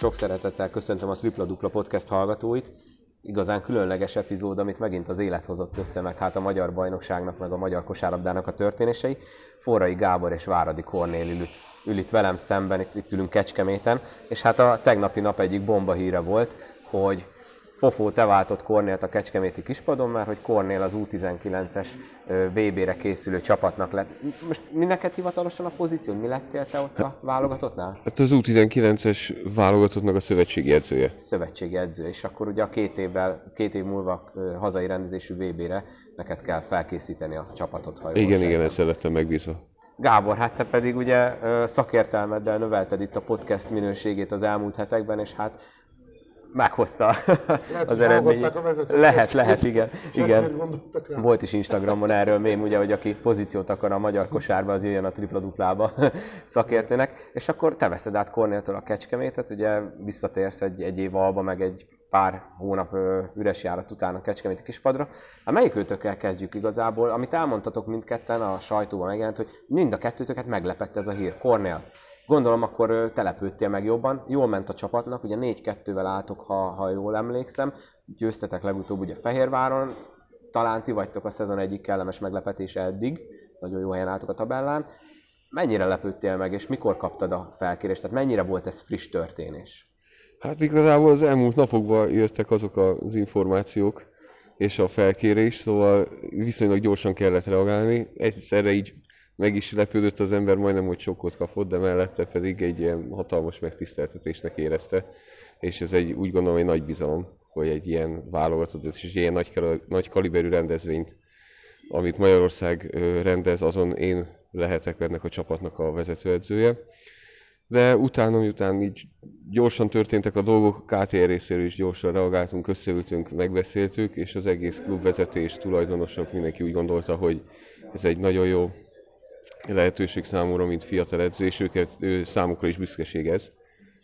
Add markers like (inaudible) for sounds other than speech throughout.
Sok szeretettel köszöntöm a Tripla Dupla Podcast hallgatóit. Igazán különleges epizód, amit megint az élet hozott össze, meg hát a magyar bajnokságnak, meg a magyar kosárlabdának a történései. Forrai Gábor és Váradi Kornél ül, itt velem szemben, itt, itt ülünk Kecskeméten, és hát a tegnapi nap egyik bomba híre volt, hogy Fofó te váltott Kornélt a Kecskeméti kispadon, mert hogy Kornél az U19-es VB-re készülő csapatnak lett. Most mi neked hivatalosan a pozíció? Mi lettél te ott a válogatottnál? Hát az U19-es válogatottnak a szövetségi edzője. Szövetségi edző, és akkor ugye a két, évvel, két év múlva hazai rendezésű VB-re neked kell felkészíteni a csapatot, ha Igen, sejtem. igen, ezt lettem megbízva. Gábor, hát te pedig ugye szakértelmeddel növelted itt a podcast minőségét az elmúlt hetekben, és hát meghozta lehet, (laughs) az eredményt. lehet, lehet, igen. (laughs) igen. Volt is Instagramon erről mém, ugye, hogy aki pozíciót akar a magyar kosárba, az jöjjön a tripla-duplába (laughs) szakértőnek. És akkor te veszed át Kornéltől a kecskemétet, ugye visszatérsz egy, egy év alba, meg egy pár hónap üres járat után a Kecskeméti kispadra. Hát melyik őtökkel kezdjük igazából? Amit elmondtatok mindketten a sajtóban megjelent, hogy mind a kettőtöket meglepett ez a hír. Kornél, Gondolom akkor telepődtél meg jobban, jól ment a csapatnak, ugye 4-2-vel álltok, ha, ha jól emlékszem, győztetek legutóbb ugye Fehérváron, talán ti vagytok a szezon egyik kellemes meglepetése eddig, nagyon jó helyen álltok a tabellán. Mennyire lepődtél meg, és mikor kaptad a felkérést? Tehát mennyire volt ez friss történés? Hát igazából az elmúlt napokban jöttek azok az információk, és a felkérés, szóval viszonylag gyorsan kellett reagálni. Egyszerre így meg is lepődött az ember, majdnem, hogy sokkot kapott, de mellette pedig egy ilyen hatalmas megtiszteltetésnek érezte, és ez egy, úgy gondolom, egy nagy bizalom, hogy egy ilyen válogatott és ilyen nagy, nagy kaliberű rendezvényt, amit Magyarország rendez, azon én lehetek ennek a csapatnak a vezetőedzője. De utána, miután így gyorsan történtek a dolgok, KTR részéről is gyorsan reagáltunk, összeültünk, megbeszéltük, és az egész klubvezetés, tulajdonosok, mindenki úgy gondolta, hogy ez egy nagyon jó lehetőség számomra, mint fiatal edző, és őket, ő, számukra is büszkeség ez.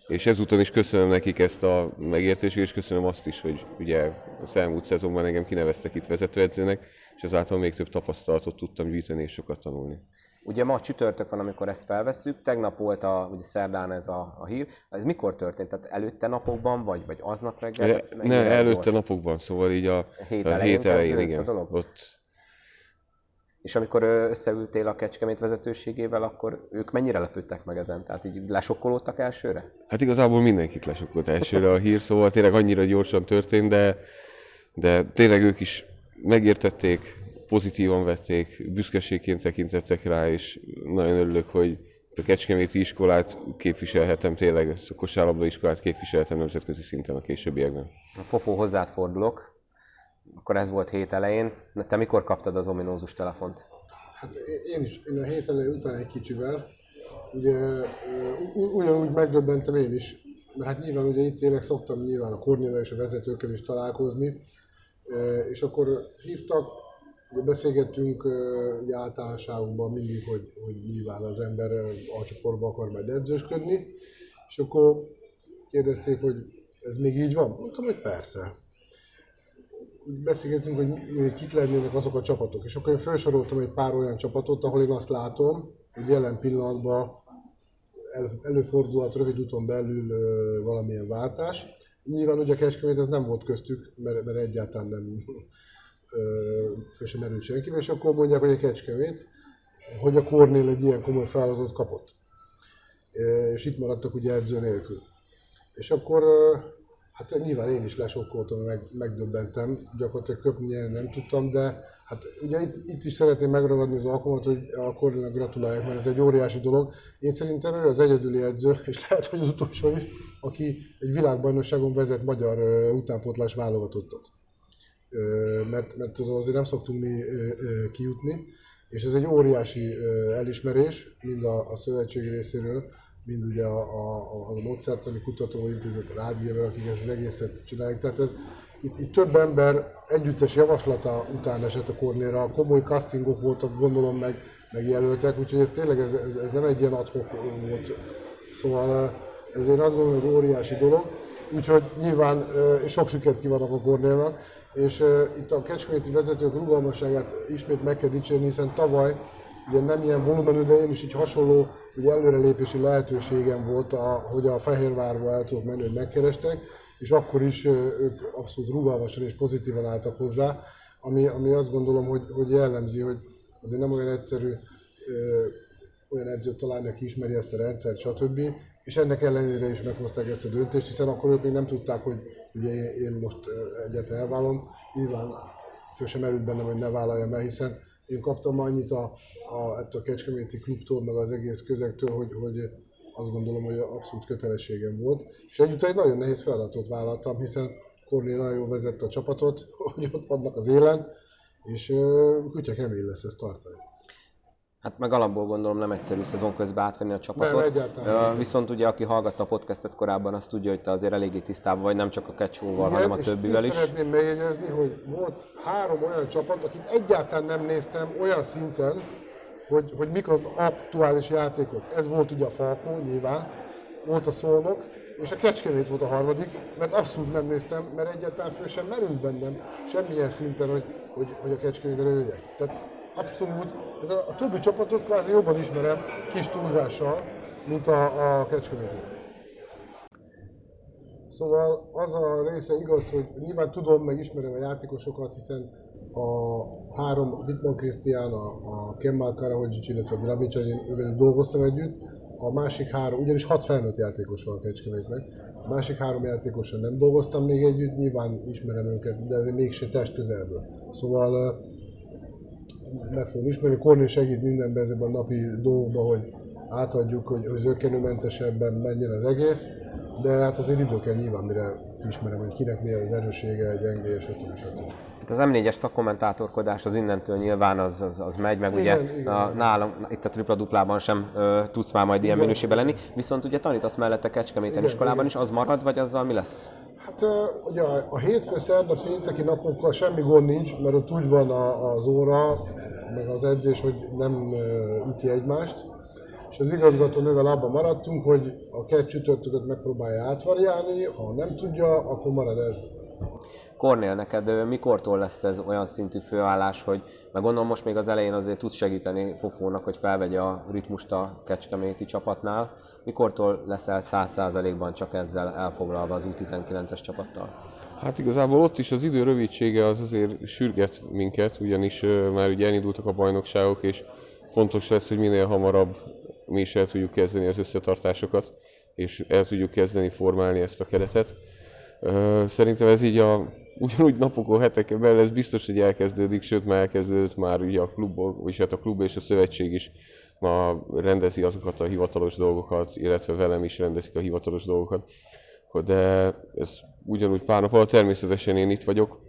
És ezúton is köszönöm nekik ezt a megértést, és köszönöm azt is, hogy ugye az elmúlt szezonban engem kineveztek itt vezetőedzőnek, és ezáltal még több tapasztalatot tudtam gyűjteni és sokat tanulni. Ugye ma csütörtök van, amikor ezt felveszünk, tegnap volt a, ugye szerdán ez a, a hír. Ez mikor történt? Tehát előtte napokban, vagy, vagy aznap reggel? Ne, ne előtte napokban, szóval így a, a hét elején, a hét elején igen. A dolog? Ott és amikor összeültél a Kecskemét vezetőségével, akkor ők mennyire lepődtek meg ezen? Tehát így lesokkolódtak elsőre? Hát igazából mindenkit lesokkolt elsőre a hír, szóval tényleg annyira gyorsan történt, de, de tényleg ők is megértették, pozitívan vették, büszkeségként tekintettek rá, és nagyon örülök, hogy a Kecskeméti iskolát képviselhetem, tényleg ezt a kosárlabda iskolát képviselhetem nemzetközi szinten a későbbiekben. A Fofó hozzád fordulok akkor ez volt hét elején. De te mikor kaptad az ominózus telefont? Hát én is, én a hét elején után egy kicsivel, ugye ugyanúgy megdöbbentem én is, mert hát nyilván ugye itt tényleg szoktam nyilván a Kornéla és a vezetőkkel is találkozni, és akkor hívtak, ugye beszélgettünk ugye általánosságban mindig, hogy, hogy nyilván az ember a csoportba akar majd edzősködni, és akkor kérdezték, hogy ez még így van? Mondtam, hogy persze beszélgetünk, hogy kik lennének azok a csapatok, és akkor én felsoroltam egy pár olyan csapatot, ahol én azt látom, hogy jelen pillanatban előfordulhat rövid úton belül valamilyen váltás. Nyilván ugye a Kecskemét ez nem volt köztük, mert, mert egyáltalán nem föl sem merült senki, és akkor mondják, hogy a Kecskemét, hogy a Kornél egy ilyen komoly feladatot kapott. És itt maradtak ugye edző nélkül. És akkor Hát nyilván én is lesokkoltam, meg, megdöbbentem, gyakorlatilag köpni nem tudtam, de hát ugye itt, itt is szeretném megragadni az alkalmat, hogy a Kornénak gratuláljak, mert ez egy óriási dolog. Én szerintem ő az egyedüli edző, és lehet, hogy az utolsó is, aki egy világbajnokságon vezet magyar utánpótlás válogatottat. Mert, mert azért nem szoktunk mi kijutni, és ez egy óriási elismerés, mind a, a szövetségi részéről, mind ugye a, a, a, a Módszertani Kutatóintézet, a Rádgével, akik ezt az egészet csinálják. Tehát ez, itt, itt több ember együttes javaslata után esett a Kornéra, komoly castingok voltak, gondolom meg, megjelöltek, úgyhogy ez tényleg ez, ez, ez nem egy ilyen adhok volt. Szóval ez én azt gondolom, hogy óriási dolog. Úgyhogy nyilván sok sikert kívánok a Kornélnak, és itt a kecskeméti vezetők rugalmasságát ismét meg kell dicsérni, hiszen tavaly ugye nem ilyen volumenű, de én is így hasonló ugye előrelépési lehetőségem volt, a, hogy a Fehérvárba el tudok menni, hogy megkerestek, és akkor is ők abszolút rugalmasan és pozitívan álltak hozzá, ami, ami azt gondolom, hogy, hogy jellemzi, hogy azért nem olyan egyszerű ö, olyan edzőt találni, aki ismeri ezt a rendszert, stb. És ennek ellenére is meghozták ezt a döntést, hiszen akkor ők még nem tudták, hogy ugye én most egyet elvállalom. Nyilván föl sem merült bennem, hogy ne vállaljam el, hiszen én kaptam annyit a, a, ettől a Kecskeméti klubtól, meg az egész közegtől, hogy, hogy azt gondolom, hogy abszolút kötelességem volt. És együtt egy nagyon nehéz feladatot vállaltam, hiszen Kornél nagyon jól vezette a csapatot, (laughs) hogy ott vannak az élen, és kutya kemény lesz ezt tartani. Hát meg alapból gondolom nem egyszerű szezon közben átvenni a csapatot. Nem, egyáltalán. Uh, viszont ugye, aki hallgatta a podcastet korábban, azt tudja, hogy te azért eléggé tisztában vagy, nem csak a kecsóval, hanem a többivel is. szeretném megjegyezni, hogy volt három olyan csapat, akit egyáltalán nem néztem olyan szinten, hogy, hogy mik az aktuális játékok. Ez volt ugye a Falkó, nyilván, volt a Szolnok, és a Kecskemét volt a harmadik, mert abszolút nem néztem, mert egyáltalán föl sem merült bennem semmilyen szinten, hogy, hogy, hogy a Kecskemétre lőjek. Tehát abszolút, a, többi csapatot kvázi jobban ismerem, kis túlzással, mint a, a Kecskemétet. Szóval az a része igaz, hogy nyilván tudom, meg ismerem a játékosokat, hiszen a három Wittmann Krisztián, a, a Kemal Karahodzsics, illetve a Drabics, én dolgoztam együtt, a másik három, ugyanis hat felnőtt játékos van a Kecskemétnek, a másik három játékosan nem dolgoztam még együtt, nyilván ismerem őket, de mégse test közelből. Szóval meg fogom ismerni, Kornél segít mindenben ezekben a napi dolgokban, hogy átadjuk, hogy, hogy zöggenőmentesebben menjen az egész, de hát azért idő kell nyilván, mire ismerem, hogy kinek mi az erősége, gyengéje, stb. stb. Hát az M4-es szakkommentátorkodás az innentől nyilván az, az, az megy, meg igen, ugye igen. A, nálam, itt a tripla duplában sem ö, tudsz már majd igen. ilyen minőségben lenni, viszont ugye tanítasz mellette Kecskeméten igen, iskolában igen. is, az marad, vagy azzal mi lesz? Hát ugye a, hétfő, szerda, pénteki napokkal semmi gond nincs, mert ott úgy van a, az óra, meg az edzés, hogy nem üti egymást. És az igazgatónővel abban maradtunk, hogy a két csütörtököt megpróbálja átvariálni, ha nem tudja, akkor marad ez. Kornél, neked mikortól lesz ez olyan szintű főállás, hogy meg gondolom most még az elején azért tudsz segíteni Fofónak, hogy felvegye a ritmust a kecskeméti csapatnál. Mikortól leszel száz százalékban csak ezzel elfoglalva az U19-es csapattal? Hát igazából ott is az idő rövidsége az azért sürget minket, ugyanis már ugye elindultak a bajnokságok, és fontos lesz, hogy minél hamarabb mi is el tudjuk kezdeni az összetartásokat, és el tudjuk kezdeni formálni ezt a keretet. Szerintem ez így a ugyanúgy napokon, heteken belül ez biztos, hogy elkezdődik, sőt már elkezdődött már ugye a klub, vagy hát a klub és a szövetség is ma rendezi azokat a hivatalos dolgokat, illetve velem is rendezik a hivatalos dolgokat. De ez ugyanúgy pár nap alatt természetesen én itt vagyok,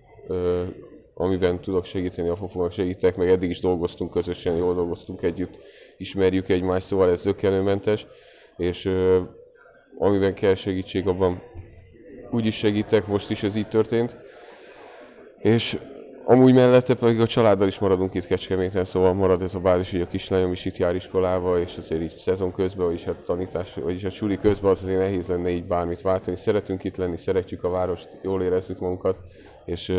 amiben tudok segíteni, a fofónak segítek, meg eddig is dolgoztunk közösen, jól dolgoztunk együtt, ismerjük egymást, szóval ez dökkenőmentes, és amiben kell segítség, abban úgy is segítek, most is ez így történt. És amúgy mellette pedig a családdal is maradunk itt Kecskeméten, szóval marad ez a bázis, hogy a kislányom is itt jár iskolába, és azért így szezon közben, vagyis a tanítás, vagyis a suli közben az azért nehéz lenne így bármit váltani. Szeretünk itt lenni, szeretjük a várost, jól érezzük magunkat, és,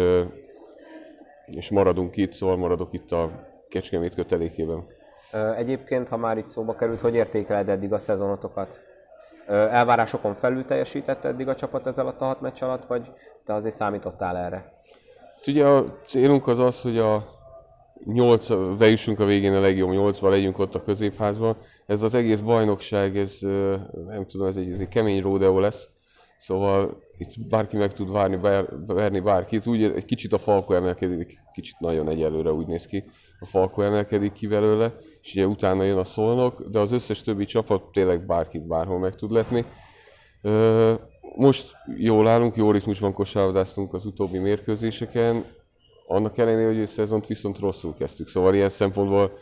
és maradunk itt, szóval maradok itt a Kecskemét kötelékében. Egyébként, ha már itt szóba került, hogy értékeled eddig a szezonotokat? Elvárásokon felül teljesített eddig a csapat ez alatt a hat meccs alatt, vagy te azért számítottál erre? Ugye a célunk az az, hogy a nyolc, bejussunk a végén a legjobb nyolcba, legyünk ott a középházban. Ez az egész bajnokság, ez nem tudom, ez egy, ez egy kemény ródeó lesz. Szóval itt bárki meg tud várni, verni bárkit. Úgy egy kicsit a falko emelkedik, kicsit nagyon egyelőre úgy néz ki. A falko emelkedik ki belőle, és ugye utána jön a szolnok, de az összes többi csapat tényleg bárkit bárhol meg tud letni. Most jól állunk, jó ritmusban kosárlabdáztunk az utóbbi mérkőzéseken, annak ellenére, hogy a szezont viszont rosszul kezdtük. Szóval ilyen szempontból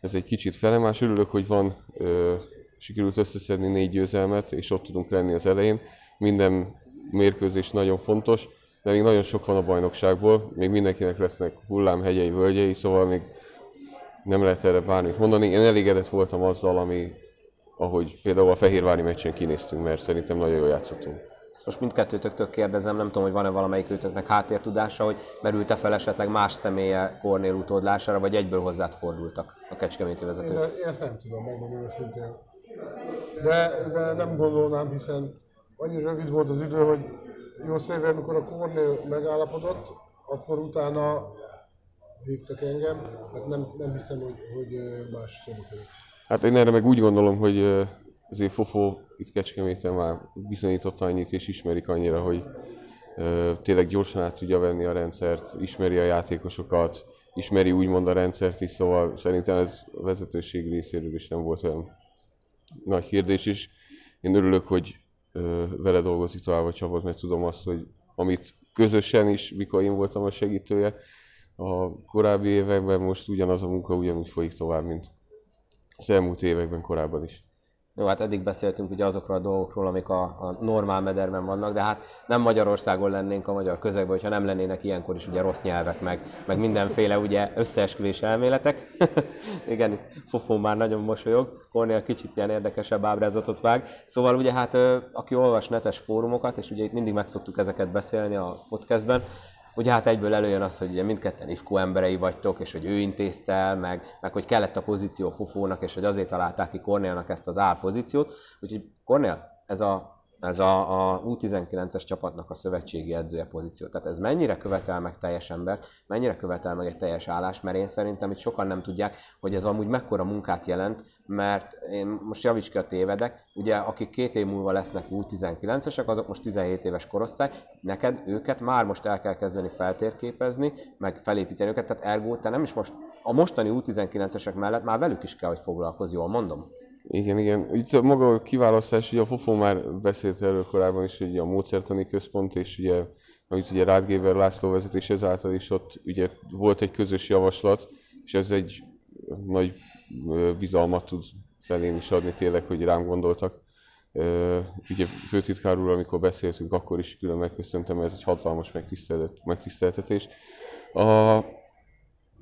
ez egy kicsit felemás. Örülök, hogy van, ö, sikerült összeszedni négy győzelmet, és ott tudunk lenni az elején. Minden mérkőzés nagyon fontos, de még nagyon sok van a bajnokságból, még mindenkinek lesznek hullámhegyei, völgyei, szóval még nem lehet erre bármit mondani. Én elégedett voltam azzal, ami, ahogy például a Fehérvári meccsen kinéztünk, mert szerintem nagyon jól játszottunk. Ezt most mindkettőtöktől kérdezem, nem tudom, hogy van-e valamelyik őtöknek háttértudása, hogy merült-e fel esetleg más személye Kornél utódlására, vagy egyből hozzád fordultak a kecskeméti vezetők? Én, én ezt nem tudom megmondani őszintén. de, de nem gondolnám, hiszen annyi rövid volt az idő, hogy jó szépen, amikor a Kornél megállapodott, akkor utána hívtak engem, hát nem, nem hiszem, hogy, hogy más szóba Hát én erre meg úgy gondolom, hogy azért Fofó itt Kecskeméten már bizonyította annyit és ismerik annyira, hogy tényleg gyorsan át tudja venni a rendszert, ismeri a játékosokat, ismeri úgymond a rendszert is, szóval szerintem ez a vezetőség részéről is nem volt olyan nagy kérdés is. Én örülök, hogy vele dolgozik tovább a csapat, mert tudom azt, hogy amit közösen is, mikor én voltam a segítője, a korábbi években most ugyanaz a munka ugyanúgy folyik tovább, mint az elmúlt években korábban is. Jó, hát eddig beszéltünk ugye azokról a dolgokról, amik a, a normál mederben vannak, de hát nem Magyarországon lennénk a magyar közegben, hogyha nem lennének ilyenkor is ugye rossz nyelvek, meg, meg mindenféle ugye összeesküvés elméletek. (laughs) Igen, Fofó már nagyon mosolyog, Kornél kicsit ilyen érdekesebb ábrázatot vág. Szóval ugye hát aki olvas netes fórumokat, és ugye itt mindig megszoktuk ezeket beszélni a podcastben, ugye hát egyből előjön az, hogy ugye mindketten IFKO emberei vagytok, és hogy ő intézte el, meg, meg hogy kellett a pozíció Fufónak, és hogy azért találták ki Kornélnak ezt az álpozíciót. Úgyhogy Kornél, ez a ez a, a U19-es csapatnak a szövetségi edzője pozíció. Tehát ez mennyire követel meg teljes embert, mennyire követel meg egy teljes állást, mert én szerintem itt sokan nem tudják, hogy ez amúgy mekkora munkát jelent, mert én most javíts ki a tévedek, ugye akik két év múlva lesznek U19-esek, azok most 17 éves korosztály, neked őket már most el kell kezdeni feltérképezni, meg felépíteni őket, tehát ergo te nem is most a mostani U19-esek mellett már velük is kell, hogy foglalkozz, jól mondom? Igen, igen. Itt maga a kiválasztás, ugye a Fofó már beszélt erről korábban is, hogy a módszertani központ, és ugye, amit ugye Rádgéber László vezetés ezáltal is ott ugye volt egy közös javaslat, és ez egy nagy bizalmat tud felém is adni tényleg, hogy rám gondoltak. Ugye főtitkár úr, amikor beszéltünk, akkor is külön megköszöntem, ez egy hatalmas megtiszteltetés. A,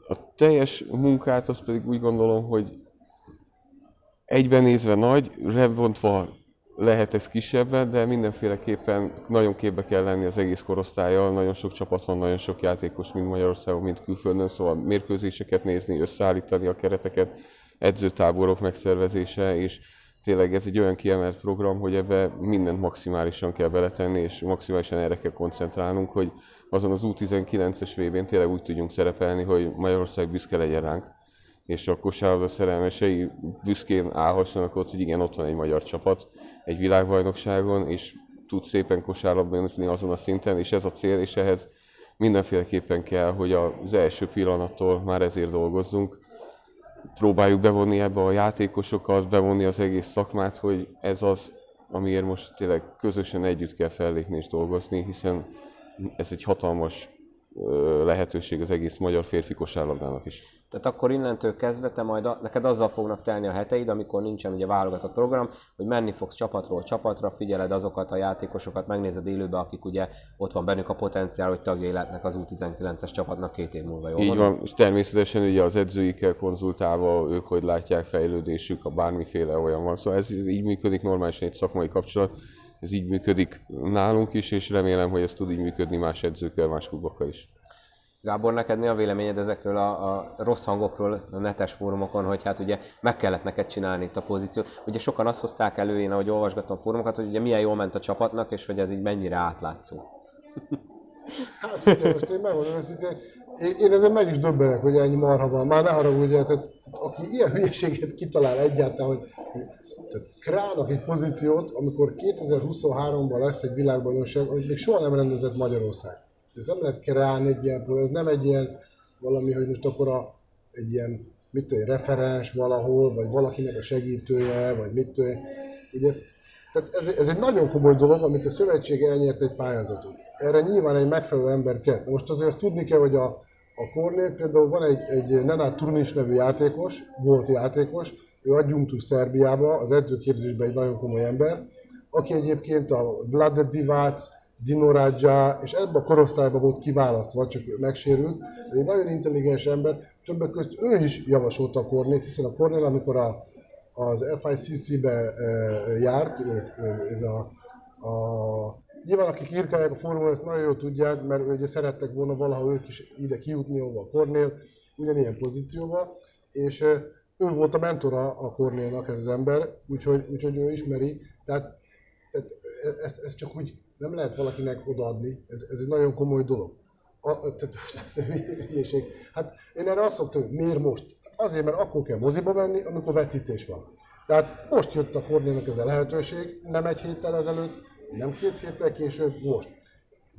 a teljes munkát azt pedig úgy gondolom, hogy egyben nézve nagy, rebontva lehet ez kisebben, de mindenféleképpen nagyon képbe kell lenni az egész korosztályjal, nagyon sok csapat van, nagyon sok játékos, mind Magyarországon, mind külföldön, szóval mérkőzéseket nézni, összeállítani a kereteket, edzőtáborok megszervezése, és tényleg ez egy olyan kiemelt program, hogy ebbe mindent maximálisan kell beletenni, és maximálisan erre kell koncentrálnunk, hogy azon az U19-es vb tényleg úgy tudjunk szerepelni, hogy Magyarország büszke legyen ránk és a kosárlabda szerelmesei büszkén állhassanak ott, hogy igen, ott van egy magyar csapat egy világbajnokságon, és tud szépen kosárlabdázni azon a szinten, és ez a cél, és ehhez mindenféleképpen kell, hogy az első pillanattól már ezért dolgozzunk. Próbáljuk bevonni ebbe a játékosokat, bevonni az egész szakmát, hogy ez az, amiért most tényleg közösen együtt kell fellépni és dolgozni, hiszen ez egy hatalmas lehetőség az egész magyar férfi kosárlabdának is. Tehát akkor innentől kezdve te majd a, neked azzal fognak telni a heteid, amikor nincsen ugye válogatott program, hogy menni fogsz csapatról csapatra, figyeled azokat a játékosokat, megnézed élőbe, akik ugye ott van bennük a potenciál, hogy tagjai lehetnek az U19-es csapatnak két év múlva. Jól Így van, és természetesen ugye az edzőikkel konzultálva, ők hogy látják fejlődésük, a bármiféle olyan van. Szóval ez így működik normálisan egy szakmai kapcsolat, ez így működik nálunk is, és remélem, hogy ez tud így működni más edzőkkel, más klubokkal is. Gábor, neked mi a véleményed ezekről a, a rossz hangokról a netes fórumokon, hogy hát ugye meg kellett neked csinálni itt a pozíciót. Ugye sokan azt hozták elő, én ahogy olvasgattam a fórumokat, hogy ugye milyen jól ment a csapatnak, és hogy ez így mennyire átlátszó. Hát figyelj, most én megmondom őszintén, én, én ezen meg is döbbenek, hogy ennyi marha van. Már ne haragudj, tehát aki ilyen hülyeséget kitalál egyáltalán, hogy tehát krának egy pozíciót, amikor 2023-ban lesz egy világbajnokság, amit még soha nem rendezett Magyarország. Ez nem lehet kreálni egy ilyen, ez nem egy ilyen valami, hogy most akkor a, egy ilyen, mit tudom, referens valahol, vagy valakinek a segítője, vagy mit tudom, ugye, tehát ez, ez egy nagyon komoly dolog, amit a szövetség elnyert egy pályázatot. Erre nyilván egy megfelelő ember kell. Most azért azt tudni kell, hogy a, a Kornél például van egy, egy Nenát Turnis nevű játékos, volt játékos, ő adjunktus Szerbiába, az edzőképzésben egy nagyon komoly ember, aki egyébként a Vlad Divac, Dino Radja, és ebben a korosztályban volt kiválasztva, csak megsérült. Egy nagyon intelligens ember, többek között ő is javasolta a Kornét, hiszen a Kornél, amikor a, az FICC-be e, járt, ez a, a Nyilván akik írkálják a formula, ezt nagyon jól tudják, mert ugye szerettek volna valaha ők is ide kijutni, ahova a Kornél, ugyanilyen pozícióval, és ő volt a mentora a Kornélnak ez az ember, úgyhogy, úgyhogy ő ismeri. Tehát, tehát ezt, ezt csak úgy nem lehet valakinek odaadni, ez, ez egy nagyon komoly dolog. A, tehát, (laughs) ez hülyeség. Hát én erre azt szoktam, hogy miért most? Azért, mert akkor kell moziba menni, amikor vetítés van. Tehát most jött a Kornélnak ez a lehetőség, nem egy héttel ezelőtt, nem két héttel később, most.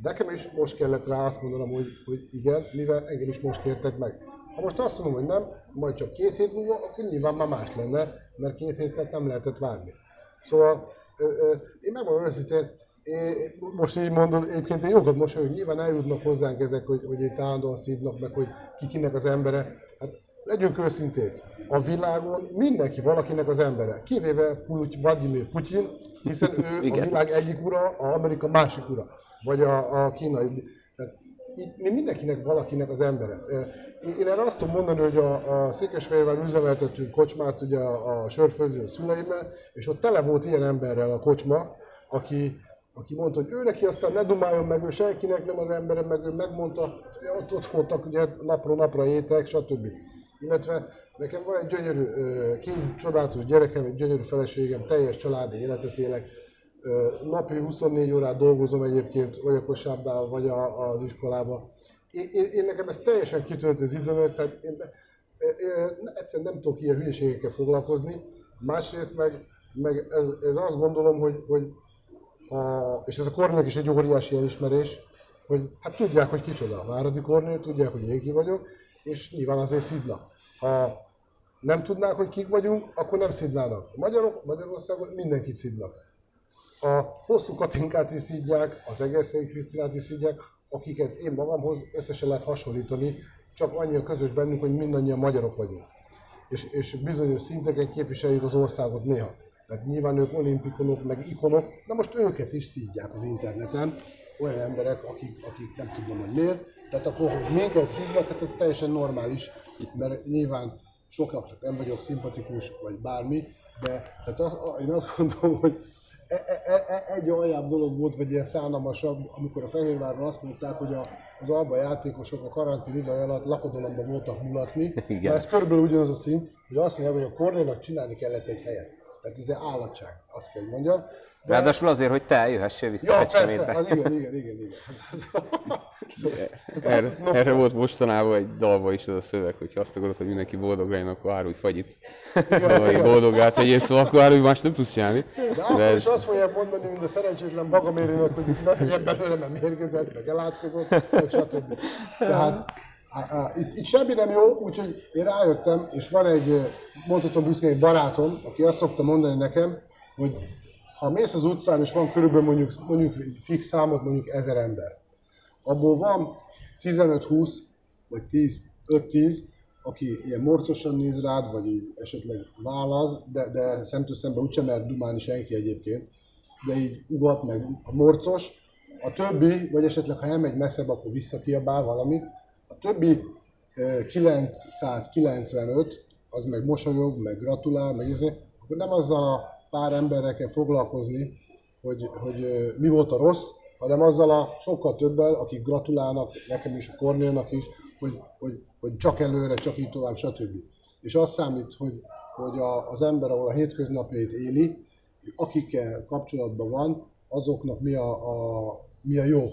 Nekem is most kellett rá azt mondanom, hogy, hogy igen, mivel engem is most kértek meg. Ha most azt mondom, hogy nem, majd csak két hét múlva, akkor nyilván már más lenne, mert két hétet nem lehetett várni. Szóval ö, ö, én megmondom őszintén, én, most így mondom, egyébként én most, hogy nyilván eljutnak hozzánk ezek, hogy, hogy itt állandóan szídnak, meg hogy ki kinek az embere. Hát legyünk őszinték, a világon mindenki valakinek az embere, kivéve Puty, Vladimir Putyin, hiszen ő (laughs) a világ egyik ura, a Amerika másik ura, vagy a, a kínai. Tehát itt mi mindenkinek valakinek az embere. Én erre azt tudom mondani, hogy a, a Székesfehérvár üzemeltető kocsmát ugye a, a sörfőző a szüleimmel, és ott tele volt ilyen emberrel a kocsma, aki, aki mondta, hogy ő neki aztán ne dumáljon meg, ő senkinek nem az embere, meg ő megmondta, ott, ott voltak ugye napról napra étek, stb. Illetve nekem van egy gyönyörű, két csodálatos gyerekem, egy gyönyörű feleségem, teljes családi életet élek, napi 24 órát dolgozom egyébként, vagy a kosárnál, vagy az iskolában. Én, én, nekem ez teljesen kitölt az időmet, tehát én, én egyszerűen nem tudok ilyen hülyeségekkel foglalkozni. Másrészt meg, meg ez, ez azt gondolom, hogy, hogy a, és ez a Kornél is egy óriási elismerés, hogy hát tudják, hogy kicsoda a Váradi Kornél, tudják, hogy én ki vagyok, és nyilván azért szidnak. Ha nem tudnák, hogy kik vagyunk, akkor nem szidnának. A magyarok Magyarországon mindenkit szidnak. A hosszú Katinkát is szidják, az Egerszegi Krisztinát is szidják, akiket én magamhoz összesen lehet hasonlítani, csak annyi a közös bennünk, hogy mindannyian magyarok vagyunk. És, és bizonyos szinteken képviseljük az országot néha. Tehát nyilván ők olimpikonok, meg ikonok, de most őket is szídják az interneten, olyan emberek, akik, akik nem tudom, hogy miért. Tehát akkor, hogy minket szídnak, hát ez teljesen normális, mert nyilván sokaknak nem vagyok szimpatikus, vagy bármi, de tehát az, én azt (laughs) gondolom, hogy egy olyan dolog volt, vagy ilyen szánalmasabb, amikor a Fehérváron azt mondták, hogy a, az alba játékosok a karantén idő alatt lakodalomban voltak mulatni. Igen. ez körülbelül ugyanaz a szint, hogy azt mondják, hogy a Kornélnak csinálni kellett egy helyet. Tehát ez egy állatság, azt kell mondjam. De... Ráadásul azért, hogy te jöhessél vissza ja, Kecskemétre. Persze, igen, igen, igen, igen. erre, erre volt mostanában egy dalba is az a szöveg, hogy azt akarod, hogy mindenki boldog legyen, akkor árulj fagyit. Vagy boldoggá tegyél, szóval akkor árulj más nem tudsz csinálni. De, akkor ez... is azt fogják mondani, mint a szerencsétlen bagamérinak, hogy ne tegyen belőle, mert mérgezett, meg elátkozott, meg stb. Tehát itt, itt semmi nem jó, úgyhogy én rájöttem, és van egy, mondhatom büszkén egy barátom, aki azt szokta mondani nekem, hogy ha mész az utcán, és van körülbelül mondjuk, mondjuk fix számot, mondjuk ezer ember, abból van 15-20, vagy 10, 5-10, aki ilyen morcosan néz rád, vagy esetleg válasz, de, de szemtől szembe úgyse mer dumálni senki egyébként, de így ugat meg a morcos, a többi, vagy esetleg ha elmegy messzebb, akkor visszakiabál valamit, a többi 995, az meg mosolyog, meg gratulál, meg izé, akkor nem azzal a pár emberrel kell foglalkozni, hogy, hogy mi volt a rossz, hanem azzal a sokkal többel, akik gratulálnak nekem is, a Kornélnak is, hogy, hogy, hogy csak előre, csak így tovább, stb. És az számít, hogy, hogy a, az ember, ahol a hétköznapjait éli, akikkel kapcsolatban van, azoknak mi a, a, mi a jó.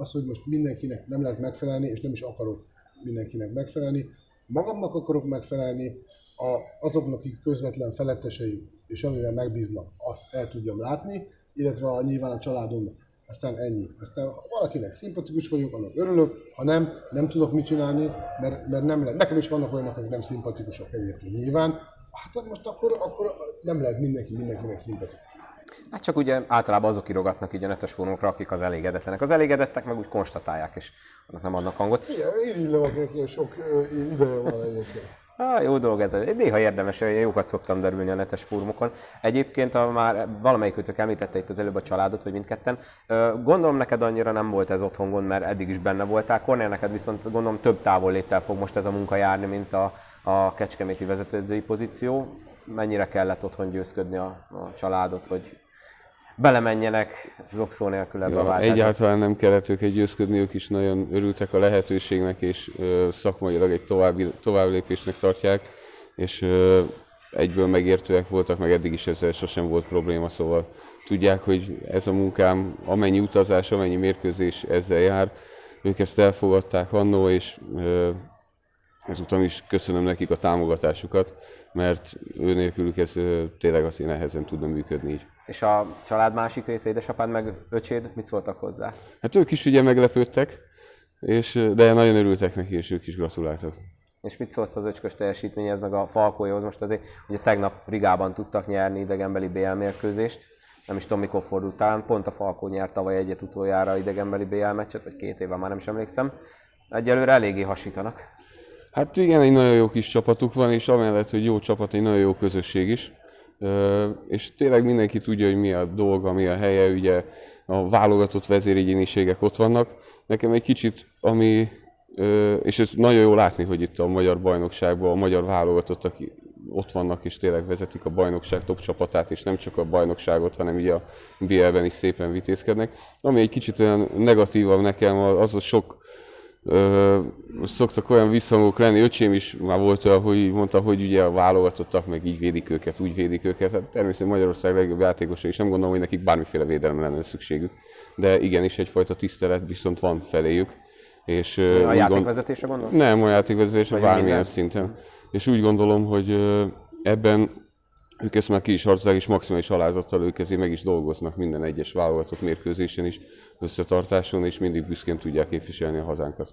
Az, hogy most mindenkinek nem lehet megfelelni, és nem is akarok mindenkinek megfelelni. Magamnak akarok megfelelni, a, azoknak, akik közvetlen felettesei, és amivel megbíznak, azt el tudjam látni, illetve a, nyilván a családomnak. Aztán ennyi. Aztán ha valakinek szimpatikus vagyok, annak örülök, ha nem, nem tudok mit csinálni, mert, mert nem lehet. Nekem is vannak olyanok, akik nem szimpatikusok egyébként nyilván. Hát most akkor, akkor nem lehet mindenki mindenkinek szimpatikus. Hát csak ugye általában azok írogatnak így a netes fórumokra, akik az elégedetlenek. Az elégedettek meg úgy konstatálják, és annak nem adnak hangot. Igen, irigylem, akinek sok ideje van egyébként. Ah, jó dolog ez. Néha érdemes, hogy jókat szoktam derülni a netes fórumokon. Egyébként, a már valamelyikőtök említette itt az előbb a családot, vagy mindketten. Gondolom neked annyira nem volt ez otthon gond, mert eddig is benne voltál. Kornél neked viszont gondolom több távolléttel fog most ez a munka járni, mint a, a kecskeméti vezetőzői pozíció. Mennyire kellett otthon győzködni a, a családot, hogy belemenjenek zokszó nélkül ebbe ja, a váltásba. Egyáltalán nem kellett őket győzködni, ők is nagyon örültek a lehetőségnek, és ö, szakmailag egy további, továbblépésnek tartják. és egyből megértőek voltak, meg eddig is ezzel sosem volt probléma, szóval tudják, hogy ez a munkám, amennyi utazás, amennyi mérkőzés ezzel jár, ők ezt elfogadták annó, és ezúttal is köszönöm nekik a támogatásukat, mert ő nélkülük ez tényleg azért nehezen tudna működni így. És a család másik része, édesapád meg öcséd, mit szóltak hozzá? Hát ők is ugye meglepődtek, és, de nagyon örültek neki, és ők is gratuláltak. És mit szólsz az öcskös teljesítményhez, meg a Falkójához? Most azért ugye tegnap Rigában tudtak nyerni idegenbeli BL mérkőzést, nem is tudom mikor fordult, talán pont a Falkó nyert tavaly egyet utoljára idegenbeli BL meccset, vagy két éve már nem is emlékszem. Egyelőre eléggé hasítanak. Hát igen, egy nagyon jó kis csapatuk van, és amellett, hogy jó csapat, egy nagyon jó közösség is. És tényleg mindenki tudja, hogy mi a dolga, mi a helye, ugye a válogatott vezéregyéniségek ott vannak. Nekem egy kicsit, ami, és ez nagyon jó látni, hogy itt a magyar bajnokságban a magyar válogatottak ott vannak és tényleg vezetik a bajnokság top csapatát, és nem csak a bajnokságot, hanem ugye a BL-ben is szépen vitézkednek. Ami egy kicsit olyan negatívabb nekem, az a sok Ö, szoktak olyan visszhangok lenni, öcsém is már volt olyan, hogy mondta, hogy ugye a válogatottak, meg így védik őket, úgy védik őket. Hát természetesen Magyarország legjobb játékosa, és nem gondolom, hogy nekik bármiféle védelemre lenne szükségük. De igenis egyfajta tisztelet viszont van feléjük. És, a játékvezetése gondolsz? Nem, a játékvezetése bármilyen minden? szinten. És úgy gondolom, hogy ebben ők ezt már ki is harcolják, és maximális alázattal ők ezért meg is dolgoznak minden egyes válogatott mérkőzésen is, összetartáson, és mindig büszkén tudják képviselni a hazánkat.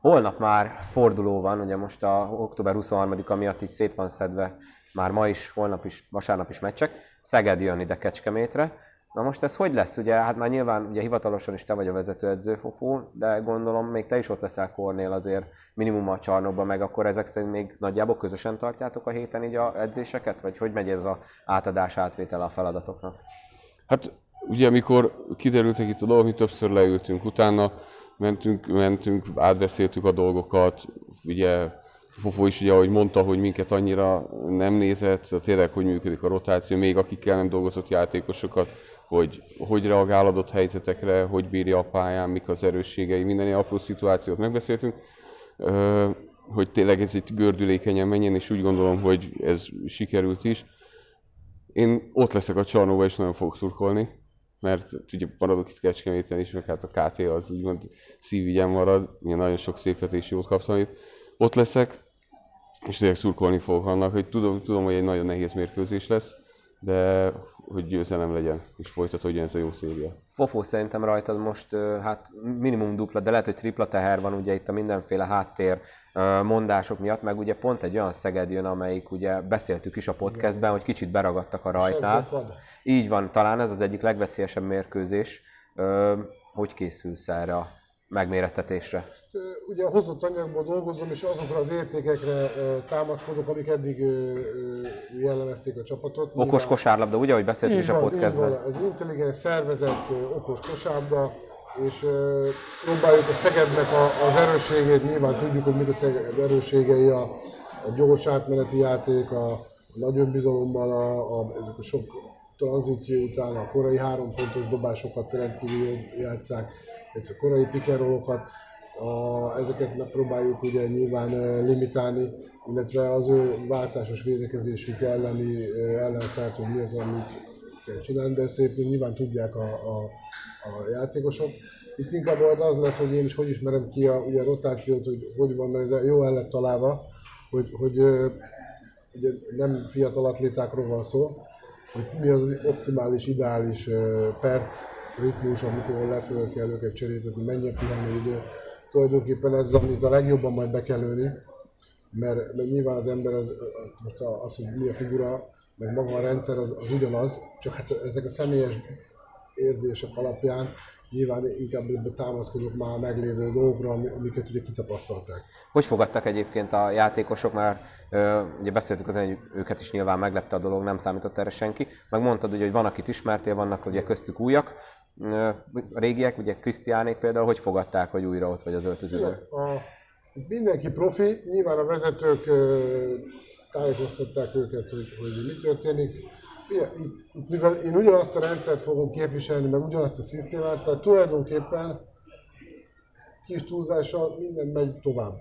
Holnap már forduló van, ugye most a október 23-a miatt így szét van szedve már ma is, holnap is, vasárnap is meccsek. Szeged jön ide Kecskemétre, Na most ez hogy lesz? Ugye, hát már nyilván ugye hivatalosan is te vagy a vezetőedző, Fofó, de gondolom még te is ott leszel Kornél azért minimum a csarnokban, meg akkor ezek szerint még nagyjából közösen tartjátok a héten így a edzéseket? Vagy hogy megy ez a átadás, átvétel a feladatoknak? Hát ugye amikor kiderültek itt a dolgok, mi többször leültünk, utána mentünk, mentünk, átbeszéltük a dolgokat, ugye Fofó is ugye, ahogy mondta, hogy minket annyira nem nézett, tényleg hogy működik a rotáció, még akikkel nem dolgozott játékosokat, hogy hogy reagál adott helyzetekre, hogy bírja a pályán, mik az erősségei, minden apró szituációt megbeszéltünk, hogy tényleg ez itt gördülékenyen menjen, és úgy gondolom, hogy ez sikerült is. Én ott leszek a csarnóba, és nagyon fogok szurkolni, mert ugye maradok itt Kecskeméten is, meg hát a KT az úgymond szívügyem marad, én nagyon sok szépet és jót kaptam itt. Ott leszek, és tényleg szurkolni fogok annak, hogy tudom, tudom, hogy egy nagyon nehéz mérkőzés lesz, de hogy győzelem legyen, és folytatódjon ez a jó széria. Fofó szerintem rajtad most hát minimum dupla, de lehet, hogy tripla teher van ugye itt a mindenféle háttér mondások miatt, meg ugye pont egy olyan Szeged jön, amelyik ugye beszéltük is a podcastben, hogy kicsit beragadtak a rajtnál. Így van, talán ez az egyik legveszélyesebb mérkőzés. Hogy készülsz erre a megmérettetésre? Ugye a hozott anyagból dolgozom, és azokra az értékekre támaszkodok, amik eddig jellemezték a csapatot. Okos Nyilván... kosárlabda, ugye, ahogy beszéltünk is a podcastben? Az intelligens, szervezett, okos kosárlabda, és próbáljuk a Szegednek a, az erősségét, nyilván tudjuk, hogy mik a Szeged erősségei, a, a gyors átmeneti játék, a, a nagy önbizalommal, a, a, ezek a sok tranzíció után a korai három pontos dobásokat rendkívül játszák, a korai pikerolokat, a, ezeket megpróbáljuk ugye nyilván limitálni, illetve az ő váltásos védekezésük elleni ellenszállt, hogy mi az, amit kell csinálni, de ezt éppen nyilván tudják a, a, a játékosok. Itt inkább az lesz, hogy én is hogy ismerem ki a, ugye a rotációt, hogy hogy van, mert ez jó el lett találva, hogy, hogy ugye nem fiatal atlétákról van szó, hogy mi az, az optimális, ideális perc, ritmus, amikor leföl kell őket cseréltetni, mennyi a pihenőidő, tulajdonképpen ez, amit a legjobban majd be kell lőni, mert, mert nyilván az ember az, most az, hogy mi a figura, meg maga a rendszer az, az ugyanaz, csak hát ezek a személyes érzések alapján nyilván inkább ebbe támaszkodok már meglévő dolgokra, amiket ugye kitapasztalták. Hogy fogadtak egyébként a játékosok, már ugye beszéltük az hogy őket is nyilván meglepte a dolog, nem számított erre senki, meg mondtad ugye, hogy van, akit ismertél, vannak ugye köztük újak, a régiek, ugye Krisztiánék például, hogy fogadták, hogy újra ott vagy az öltözőben? A, mindenki profi, nyilván a vezetők tájékoztatták őket, hogy, hogy mi történik. Itt, itt, mivel én ugyanazt a rendszert fogom képviselni, meg ugyanazt a szisztémát, tehát tulajdonképpen kis túlzással minden megy tovább.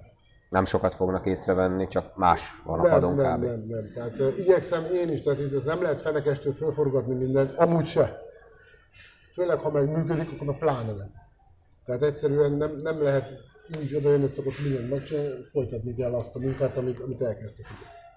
nem sokat fognak észrevenni, csak más van a padon nem, kb. nem, nem. Tehát uh, igyekszem én is, tehát itt nem lehet fenekestől fölforgatni mindent, amúgy se. Főleg, ha meg működik, akkor a pláne nem. Tehát egyszerűen nem, nem lehet így oda ezt akkor mindent megcsinálni, folytatni kell azt a munkát, amit, amit elkezdtek.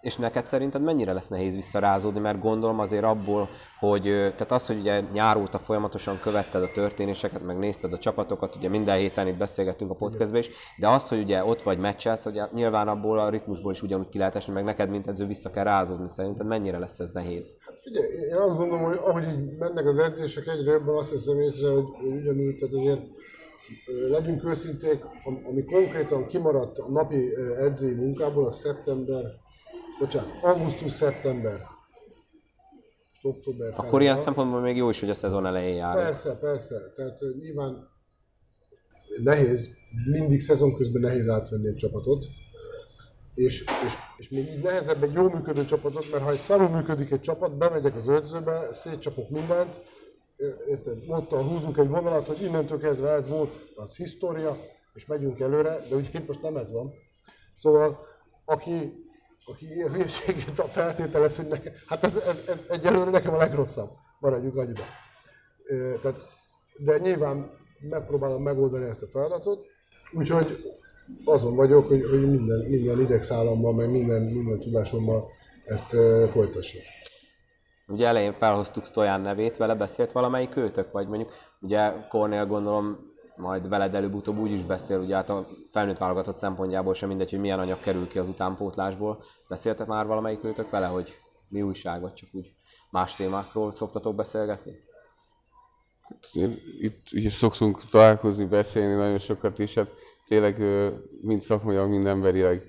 És neked szerinted mennyire lesz nehéz visszarázódni, mert gondolom azért abból, hogy tehát az, hogy ugye nyár óta folyamatosan követted a történéseket, meg nézted a csapatokat, ugye minden héten itt beszélgettünk a podcastben is, de az, hogy ugye ott vagy meccselsz, hogy nyilván abból a ritmusból is ugyanúgy ki lehet esni, meg neked, mint edző, vissza kell rázódni. Szerinted mennyire lesz ez nehéz? Hát figyelj, én azt gondolom, hogy ahogy így mennek az edzések, egyre jobban azt hiszem észre, hogy, hogy ugyanúgy, tehát azért legyünk őszinték, ami konkrétan kimaradt a napi edzői munkából, a szeptember, bocsánat, augusztus-szeptember, október. Akkor ilyen szempontból még jó is, hogy a szezon elején jár. Persze, persze. Tehát nyilván nehéz, mindig szezon közben nehéz átvenni egy csapatot. És, és, és még így nehezebb egy jó működő csapatot, mert ha egy szarul működik egy csapat, bemegyek az öltözőbe, szétcsapok mindent, érted, mondta, húzunk egy vonalat, hogy innentől kezdve ez volt, az história, és megyünk előre, de ugye itt most nem ez van. Szóval, aki, aki ilyen hülyeségét a feltételez, hogy nekem, hát ez, ez, ez egyelőre nekem a legrosszabb, maradjuk annyiba. Tehát, de nyilván megpróbálom megoldani ezt a feladatot, úgyhogy azon vagyok, hogy, hogy minden, minden idegszállammal, meg minden, minden tudásommal ezt folytassam. Ugye elején felhoztuk Stojan nevét, vele beszélt valamelyik őtök, vagy mondjuk, ugye Cornél gondolom majd veled előbb-utóbb úgy is beszél, ugye hát a felnőtt válogatott szempontjából sem mindegy, hogy milyen anyag kerül ki az utánpótlásból. Beszéltek már valamelyik őtök vele, hogy mi újság, vagy csak úgy más témákról szoktatok beszélgetni? Hát itt ugye szoktunk találkozni, beszélni nagyon sokat is, hát tényleg mind szakmaiak, mind emberileg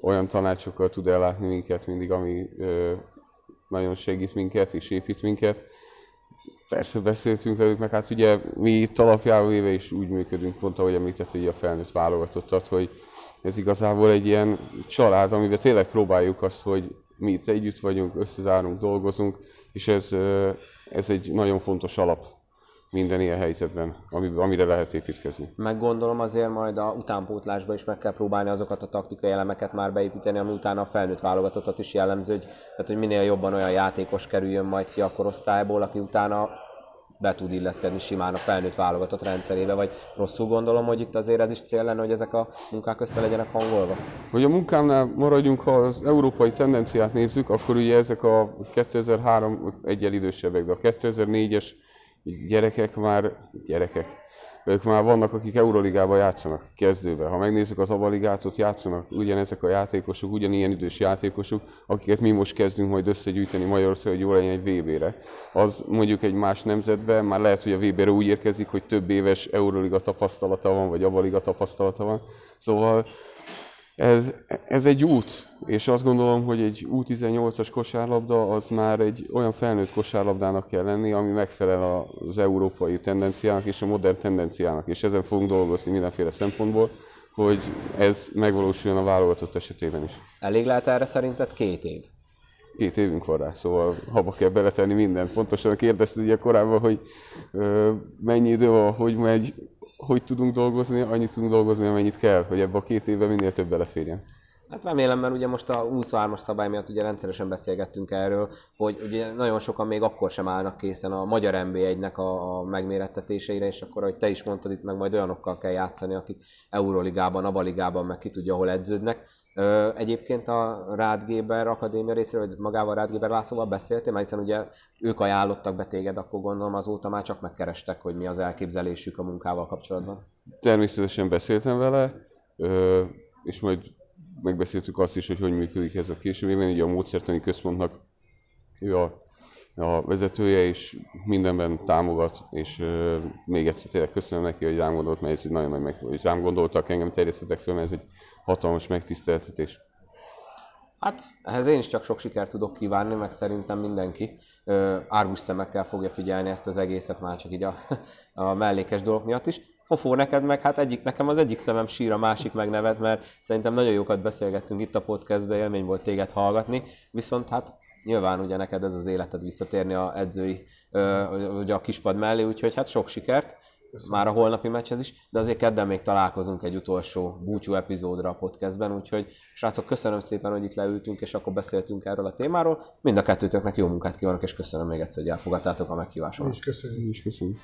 olyan tanácsokkal tud ellátni minket mindig, ami nagyon segít minket és épít minket. Persze beszéltünk velük, meg hát ugye mi itt alapjával véve is úgy működünk, pont ahogy említett, hogy a felnőtt válogatottat, hogy ez igazából egy ilyen család, amiben tényleg próbáljuk azt, hogy mi itt együtt vagyunk, összezárunk, dolgozunk, és ez, ez egy nagyon fontos alap minden ilyen helyzetben, amire lehet építkezni. Meg gondolom azért majd a utánpótlásba is meg kell próbálni azokat a taktikai elemeket már beépíteni, ami utána a felnőtt válogatottat is jellemző, hogy, tehát, hogy minél jobban olyan játékos kerüljön majd ki a korosztályból, aki utána be tud illeszkedni simán a felnőtt válogatott rendszerébe, vagy rosszul gondolom, hogy itt azért ez is cél lenne, hogy ezek a munkák össze legyenek hangolva? Hogy a munkámnál maradjunk, ha az európai tendenciát nézzük, akkor ugye ezek a 2003 egyel idősebbek, de a 2004-es gyerekek már, gyerekek, ők már vannak, akik Euroligában játszanak kezdőben. Ha megnézzük az Abaligát, ott játszanak ugyanezek a játékosok, ugyanilyen idős játékosok, akiket mi most kezdünk majd összegyűjteni Magyarországon, hogy jól legyen egy VB-re. Az mondjuk egy más nemzetben már lehet, hogy a VB-re úgy érkezik, hogy több éves Euroliga tapasztalata van, vagy Abaliga tapasztalata van. Szóval ez, ez egy út, és azt gondolom, hogy egy U18-as kosárlabda az már egy olyan felnőtt kosárlabdának kell lenni, ami megfelel az európai tendenciának és a modern tendenciának, és ezen fogunk dolgozni mindenféle szempontból, hogy ez megvalósuljon a válogatott esetében is. Elég lehet erre szerinted két év? Két évünk van rá, szóval haba kell beletenni mindent. Pontosan kérdezted ugye korábban, hogy ö, mennyi idő van, hogy megy, hogy tudunk dolgozni, annyit tudunk dolgozni, amennyit kell, hogy ebbe a két évben minél több beleférjen. Hát remélem, mert ugye most a 23-as szabály miatt ugye rendszeresen beszélgettünk erről, hogy ugye nagyon sokan még akkor sem állnak készen a magyar NB1-nek a, a megmérettetéseire, és akkor, ahogy te is mondtad, itt meg majd olyanokkal kell játszani, akik Euroligában, Abaligában, meg ki tudja, hol edződnek. Ö, egyébként a Rád Géber Akadémia részéről, vagy magával Rád Géber Lászlóval beszéltél, mert hiszen ugye ők ajánlottak be téged, akkor gondolom azóta már csak megkerestek, hogy mi az elképzelésük a munkával kapcsolatban. Természetesen beszéltem vele, és majd megbeszéltük azt is, hogy hogy működik ez a későbbiben. Ugye a módszertani központnak ő a, a vezetője, és mindenben támogat, és ö, még egyszer tényleg köszönöm neki, hogy rám gondolt, mert ez egy nagyon nagy meg, és rám gondoltak, engem terjesztettek föl, mert ez egy hatalmas megtiszteltetés. Hát ehhez én is csak sok sikert tudok kívánni, meg szerintem mindenki árgus szemekkel fogja figyelni ezt az egészet, már csak így a, (laughs) a mellékes dolgok miatt is. Fofó, neked meg hát egyik, nekem az egyik szemem sír, a másik meg nevet, mert szerintem nagyon jókat beszélgettünk itt a podcastben, élmény volt téged hallgatni, viszont hát nyilván ugye neked ez az életed visszatérni a edzői, ö, ugye a kispad mellé, úgyhogy hát sok sikert. Köszönöm. már a holnapi meccshez is, de azért kedden még találkozunk egy utolsó búcsú epizódra a podcastben, úgyhogy srácok, köszönöm szépen, hogy itt leültünk, és akkor beszéltünk erről a témáról. Mind a kettőtöknek jó munkát kívánok, és köszönöm még egyszer, hogy elfogadtátok a meghívásomat. Köszönjük. Mi is köszönjük.